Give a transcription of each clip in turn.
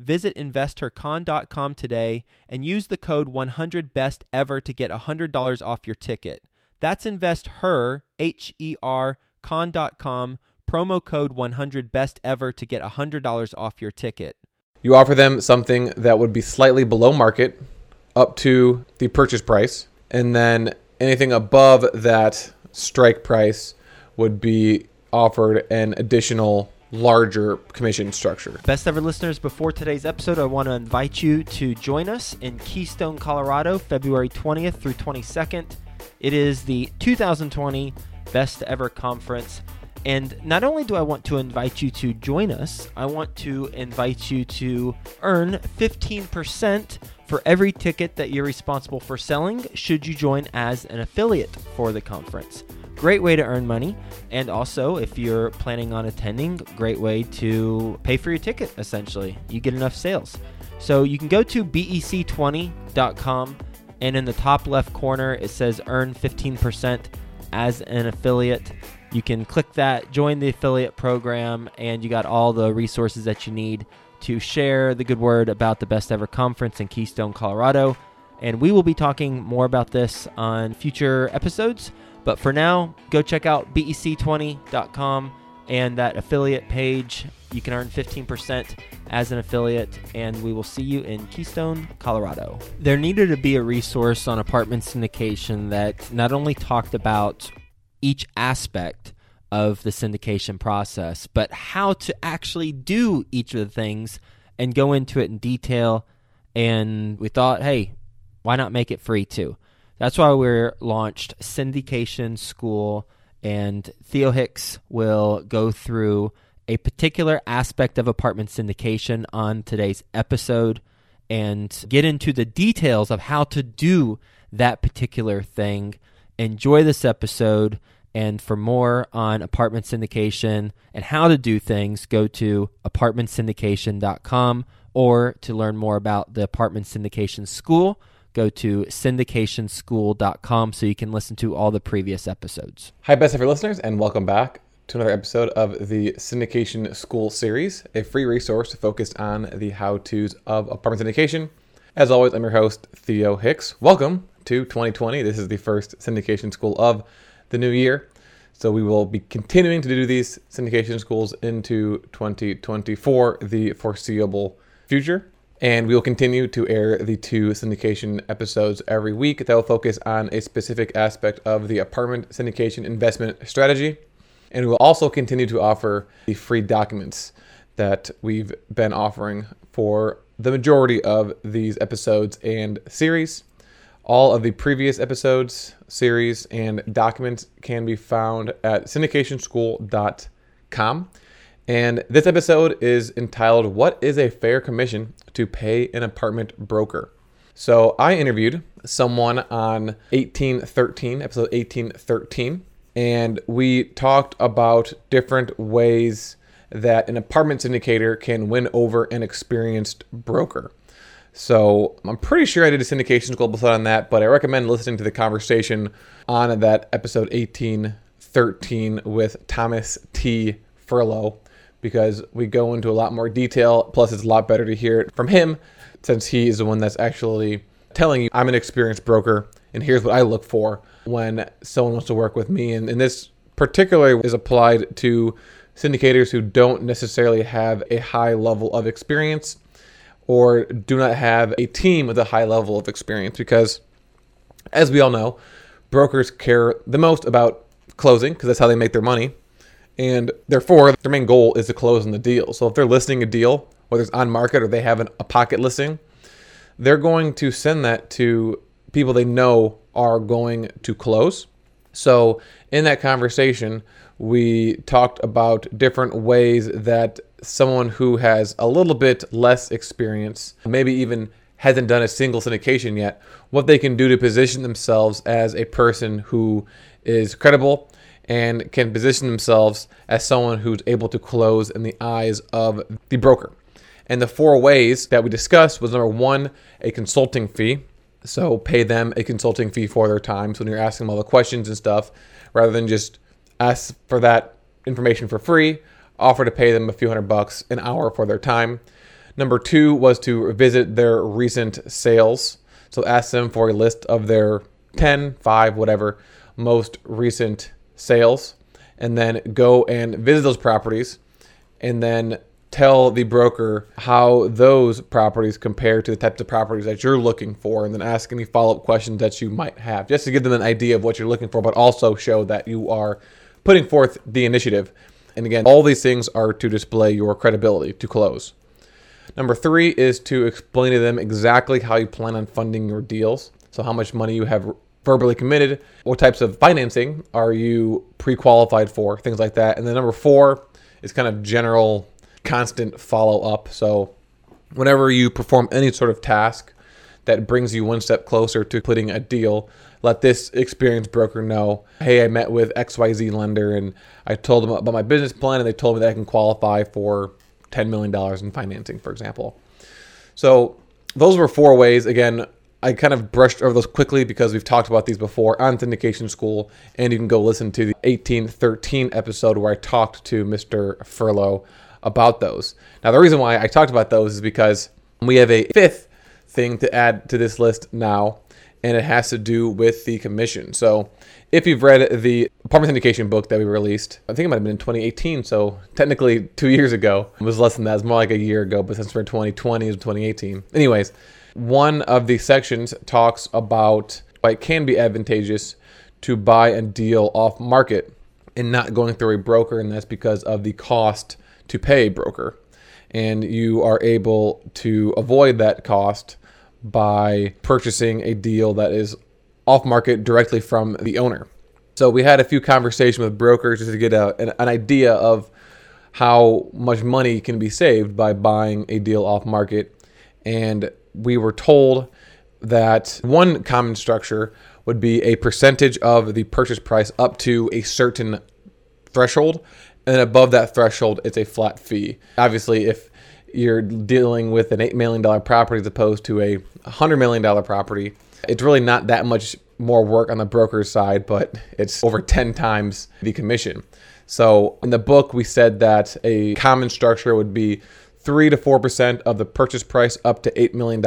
visit investhercon.com today and use the code 100BESTEVER to get $100 off your ticket. That's investher, H E R, con.com, promo code 100BESTEVER to get $100 off your ticket. You offer them something that would be slightly below market up to the purchase price, and then anything above that strike price would be offered an additional larger commission structure. Best ever listeners, before today's episode, I want to invite you to join us in Keystone, Colorado, February 20th through 22nd. It is the 2020 Best Ever Conference. And not only do I want to invite you to join us, I want to invite you to earn 15% for every ticket that you're responsible for selling should you join as an affiliate for the conference. Great way to earn money. And also, if you're planning on attending, great way to pay for your ticket, essentially. You get enough sales. So you can go to bec20.com and in the top left corner it says earn 15% as an affiliate. You can click that, join the affiliate program, and you got all the resources that you need to share the good word about the best ever conference in Keystone, Colorado. And we will be talking more about this on future episodes. But for now, go check out bec20.com and that affiliate page. You can earn 15% as an affiliate, and we will see you in Keystone, Colorado. There needed to be a resource on apartment syndication that not only talked about each aspect of the syndication process, but how to actually do each of the things and go into it in detail. And we thought, hey, why not make it free too? That's why we're launched Syndication School, and Theo Hicks will go through a particular aspect of apartment syndication on today's episode and get into the details of how to do that particular thing. Enjoy this episode. And for more on apartment syndication and how to do things, go to apartmentsyndication.com or to learn more about the apartment syndication school, go to syndicationschool.com so you can listen to all the previous episodes. Hi, best ever listeners, and welcome back to another episode of the Syndication School series, a free resource focused on the how to's of apartment syndication. As always, I'm your host, Theo Hicks. Welcome to 2020. This is the first syndication school of the new year. So we will be continuing to do these syndication schools into 2024, the foreseeable future. And we will continue to air the two syndication episodes every week that will focus on a specific aspect of the apartment syndication investment strategy. And we will also continue to offer the free documents that we've been offering for the majority of these episodes and series. All of the previous episodes, series, and documents can be found at syndicationschool.com. And this episode is entitled What is a Fair Commission to Pay an Apartment Broker? So I interviewed someone on 1813, episode 1813, and we talked about different ways that an apartment syndicator can win over an experienced broker. So I'm pretty sure I did a syndication global episode on that, but I recommend listening to the conversation on that episode 1813 with Thomas T. Furlow because we go into a lot more detail. Plus, it's a lot better to hear it from him since he is the one that's actually telling you, I'm an experienced broker and here's what I look for when someone wants to work with me. And, and this particularly is applied to syndicators who don't necessarily have a high level of experience or do not have a team with a high level of experience because, as we all know, brokers care the most about closing because that's how they make their money. And therefore, their main goal is to close on the deal. So if they're listing a deal, whether it's on market or they have an, a pocket listing, they're going to send that to people they know are going to close. So in that conversation, we talked about different ways that someone who has a little bit less experience, maybe even hasn't done a single syndication yet, what they can do to position themselves as a person who is credible and can position themselves as someone who's able to close in the eyes of the broker. And the four ways that we discussed was number one, a consulting fee. So pay them a consulting fee for their time. So when you're asking them all the questions and stuff, rather than just ask for that information for free, offer to pay them a few hundred bucks an hour for their time. Number two was to visit their recent sales. So ask them for a list of their 10, 5, whatever most recent sales and then go and visit those properties and then tell the broker how those properties compare to the types of properties that you're looking for and then ask any follow-up questions that you might have just to give them an idea of what you're looking for but also show that you are putting forth the initiative. And again all these things are to display your credibility to close. Number three is to explain to them exactly how you plan on funding your deals. So how much money you have verbally committed? What types of financing are you pre qualified for? Things like that. And then number four is kind of general, constant follow up. So, whenever you perform any sort of task that brings you one step closer to putting a deal, let this experienced broker know hey, I met with XYZ lender and I told them about my business plan and they told me that I can qualify for $10 million in financing, for example. So, those were four ways. Again, I kind of brushed over those quickly because we've talked about these before on Syndication School, and you can go listen to the 1813 episode where I talked to Mr. Furlow about those. Now, the reason why I talked about those is because we have a fifth thing to add to this list now, and it has to do with the commission. So, if you've read the apartment syndication book that we released, I think it might have been in 2018, so technically two years ago. It was less than that, it was more like a year ago, but since we're in 2020, it was 2018. Anyways, one of the sections talks about why it can be advantageous to buy a deal off market and not going through a broker, and that's because of the cost to pay a broker. And you are able to avoid that cost by purchasing a deal that is off market directly from the owner. So we had a few conversations with brokers just to get a, an, an idea of how much money can be saved by buying a deal off market. And we were told that one common structure would be a percentage of the purchase price up to a certain threshold. And then above that threshold, it's a flat fee. Obviously, if you're dealing with an $8 million property as opposed to a $100 million property, it's really not that much more work on the broker's side, but it's over 10 times the commission. So in the book, we said that a common structure would be 3 to 4% of the purchase price up to $8 million.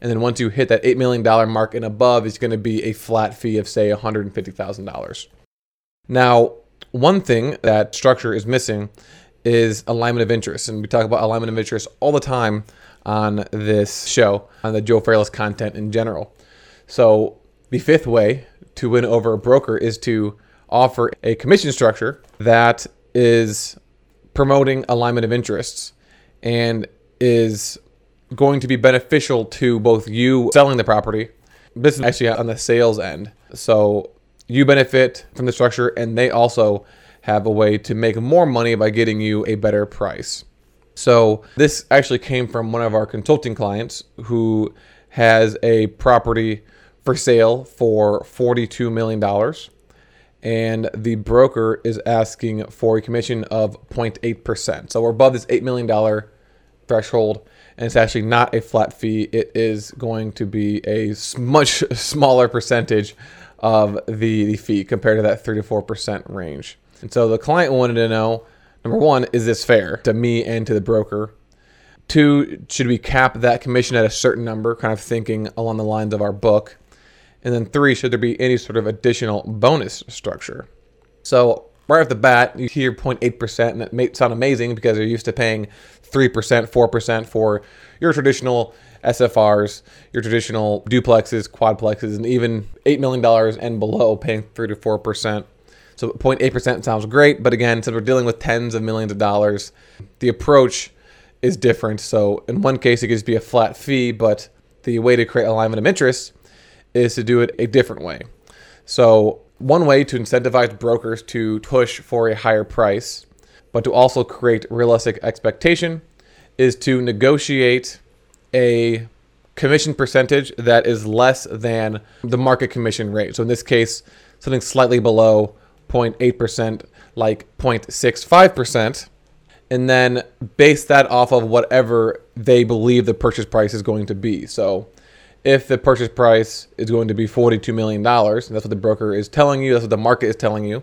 And then once you hit that $8 million mark and above, it's going to be a flat fee of, say, $150,000. Now, one thing that structure is missing is alignment of interest. And we talk about alignment of interest all the time on this show, on the Joe Fairless content in general. So, the fifth way to win over a broker is to offer a commission structure that is promoting alignment of interests and is going to be beneficial to both you selling the property. This is actually on the sales end. So you benefit from the structure, and they also have a way to make more money by getting you a better price. So this actually came from one of our consulting clients who has a property for sale for $42 million. And the broker is asking for a commission of 0.8%. So we're above this $8 million threshold, and it's actually not a flat fee. It is going to be a much smaller percentage of the, the fee compared to that 3 to 4% range. And so the client wanted to know number one, is this fair to me and to the broker? Two, should we cap that commission at a certain number, kind of thinking along the lines of our book? And then three, should there be any sort of additional bonus structure? So right off the bat, you hear 0.8%, and it may sound amazing because you're used to paying 3%, 4% for your traditional SFRs, your traditional duplexes, quadplexes, and even $8 million and below paying 3 to 4%. So 0.8% sounds great, but again, since we're dealing with tens of millions of dollars, the approach is different. So in one case, it could just be a flat fee, but the way to create alignment of interest is to do it a different way. So one way to incentivize brokers to push for a higher price, but to also create realistic expectation, is to negotiate a commission percentage that is less than the market commission rate. So in this case, something slightly below 0.8%, like 0.65%, and then base that off of whatever they believe the purchase price is going to be. So if the purchase price is going to be $42 million, that's what the broker is telling you, that's what the market is telling you,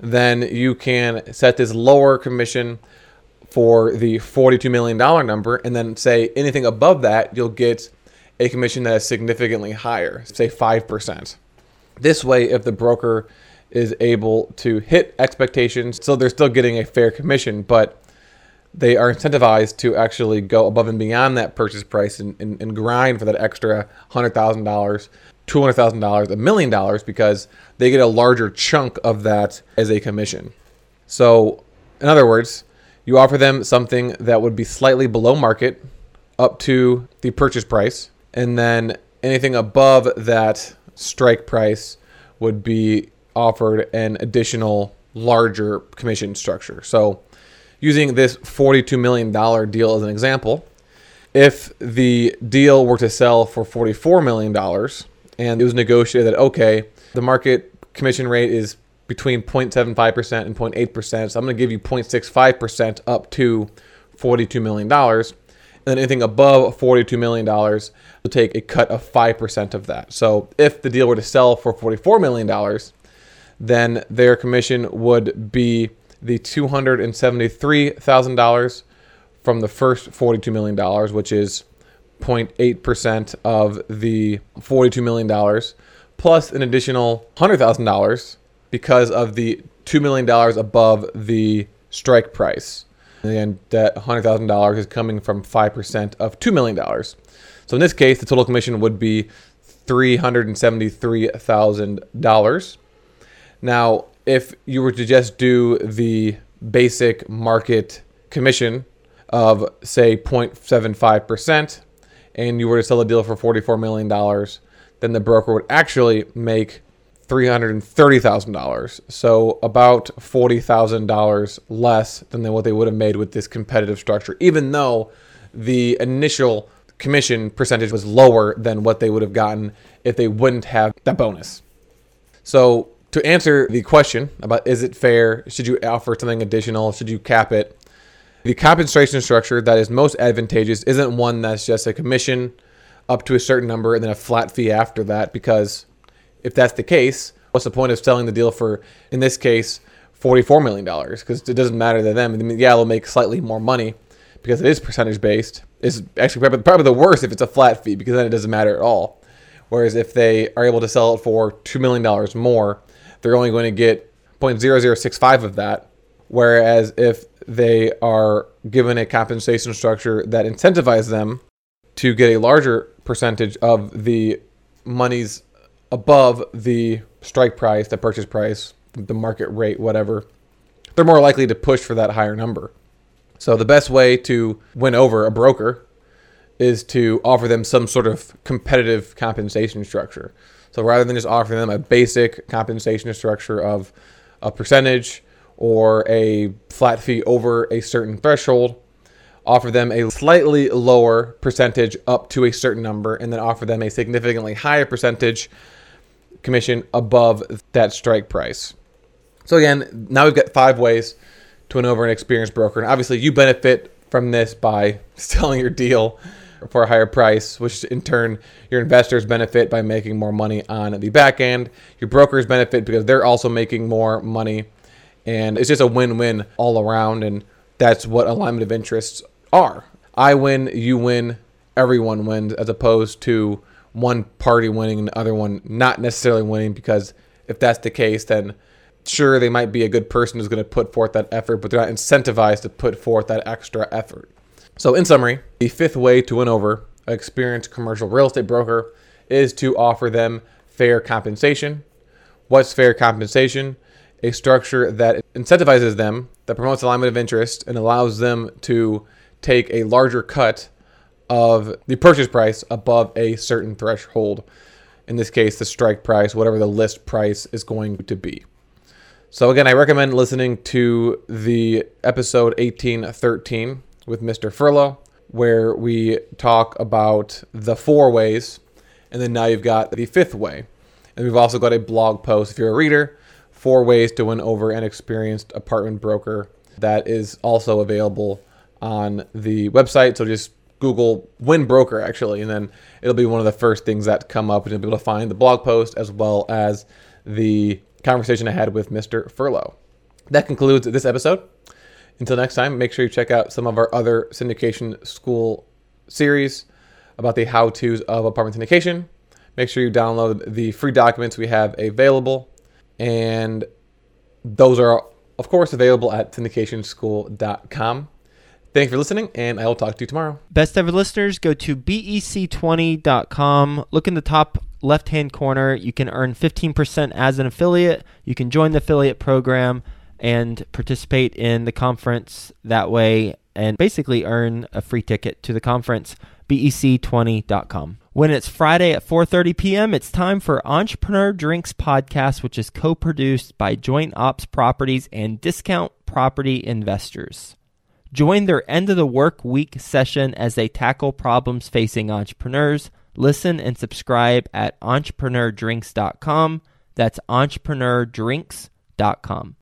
then you can set this lower commission for the $42 million number and then say anything above that, you'll get a commission that is significantly higher, say 5%. This way, if the broker is able to hit expectations, so they're still getting a fair commission, but they are incentivized to actually go above and beyond that purchase price and, and, and grind for that extra $100,000, $200,000, a million dollars because they get a larger chunk of that as a commission. So, in other words, you offer them something that would be slightly below market up to the purchase price, and then anything above that strike price would be offered an additional larger commission structure. So, using this $42 million deal as an example, if the deal were to sell for $44 million and it was negotiated that, okay, the market commission rate is between 0.75% and 0.8%. So I'm going to give you 0.65% up to $42 million. And then anything above $42 million will take a cut of 5% of that. So if the deal were to sell for $44 million, then their commission would be the $273,000 from the first $42 million, which is 0.8% of the $42 million, plus an additional $100,000 because of the $2 million above the strike price. And that $100,000 is coming from 5% of $2 million. So in this case, the total commission would be $373,000. Now, if you were to just do the basic market commission of, say, 0.75%, and you were to sell a deal for $44 million, then the broker would actually make $330,000. So about $40,000 less than what they would have made with this competitive structure, even though the initial commission percentage was lower than what they would have gotten if they wouldn't have that bonus. So to answer the question about is it fair, should you offer something additional, should you cap it? The compensation structure that is most advantageous isn't one that's just a commission up to a certain number and then a flat fee after that because if that's the case, what's the point of selling the deal for in this case $44 million because it doesn't matter to them. I mean, yeah, they'll make slightly more money because it is percentage based. It's actually probably, the worst if it's a flat fee because then it doesn't matter at all. Whereas if they are able to sell it for $2 million more, they're only going to get 0.0065 of that. Whereas if they are given a compensation structure that incentivizes them to get a larger percentage of the monies above the strike price, the purchase price, the market rate, whatever, they're more likely to push for that higher number. So the best way to win over a broker is to offer them some sort of competitive compensation structure. So rather than just offering them a basic compensation structure of a percentage or a flat fee over a certain threshold, offer them a slightly lower percentage up to a certain number, and then offer them a significantly higher percentage commission above that strike price. So again, now we've got five ways to win over an experienced broker. And obviously you benefit from this by selling your deal for a higher price, which in turn your investors benefit by making more money on the back end. Your brokers benefit because they're also making more money. And it's just a win win all around. And that's what alignment of interests are. I win, you win, everyone wins, as opposed to one party winning and the other one not necessarily winning. Because if that's the case, then sure, they might be a good person who's going to put forth that effort, but they're not incentivized to put forth that extra effort. So, in summary, the fifth way to win over an experienced commercial real estate broker is to offer them fair compensation. What's fair compensation? a structure that incentivizes them, that promotes alignment of interest, and allows them to take a larger cut of the purchase price above a certain threshold. In this case, the strike price, whatever the list price is going to be. So, again, I recommend listening to the episode 1813 with Mr. Furlow, where we talk about the four ways, and then now you've got the fifth way. And we've also got a blog post, if you're a reader, four ways to win over an experienced apartment broker. That is also available on the website. So just Google Win Broker actually, and then it'll be one of the first things that come up, and you'll be able to find the blog post as well as the conversation I had with Mr. Furlow. That concludes this episode. Until next time, make sure you check out some of our other syndication school series about the how to's of apartment syndication. Make sure you download the free documents we have available, and those are, of course, available at syndicationschool.com. Thanks for listening, and I will talk to you tomorrow. Best ever listeners, go to bec20.com. Look in the top left hand corner. You can earn 15% as an affiliate. You can join the affiliate program and participate in the conference that way and basically earn a free ticket to the conference bec20.com when it's friday at 4.30 p.m it's time for entrepreneur drinks podcast which is co-produced by joint ops properties and discount property investors. Join their end of the work week session as they tackle problems facing entrepreneurs. Listen and subscribe at entrepreneurdrinks.com that's entrepreneurdrinks.com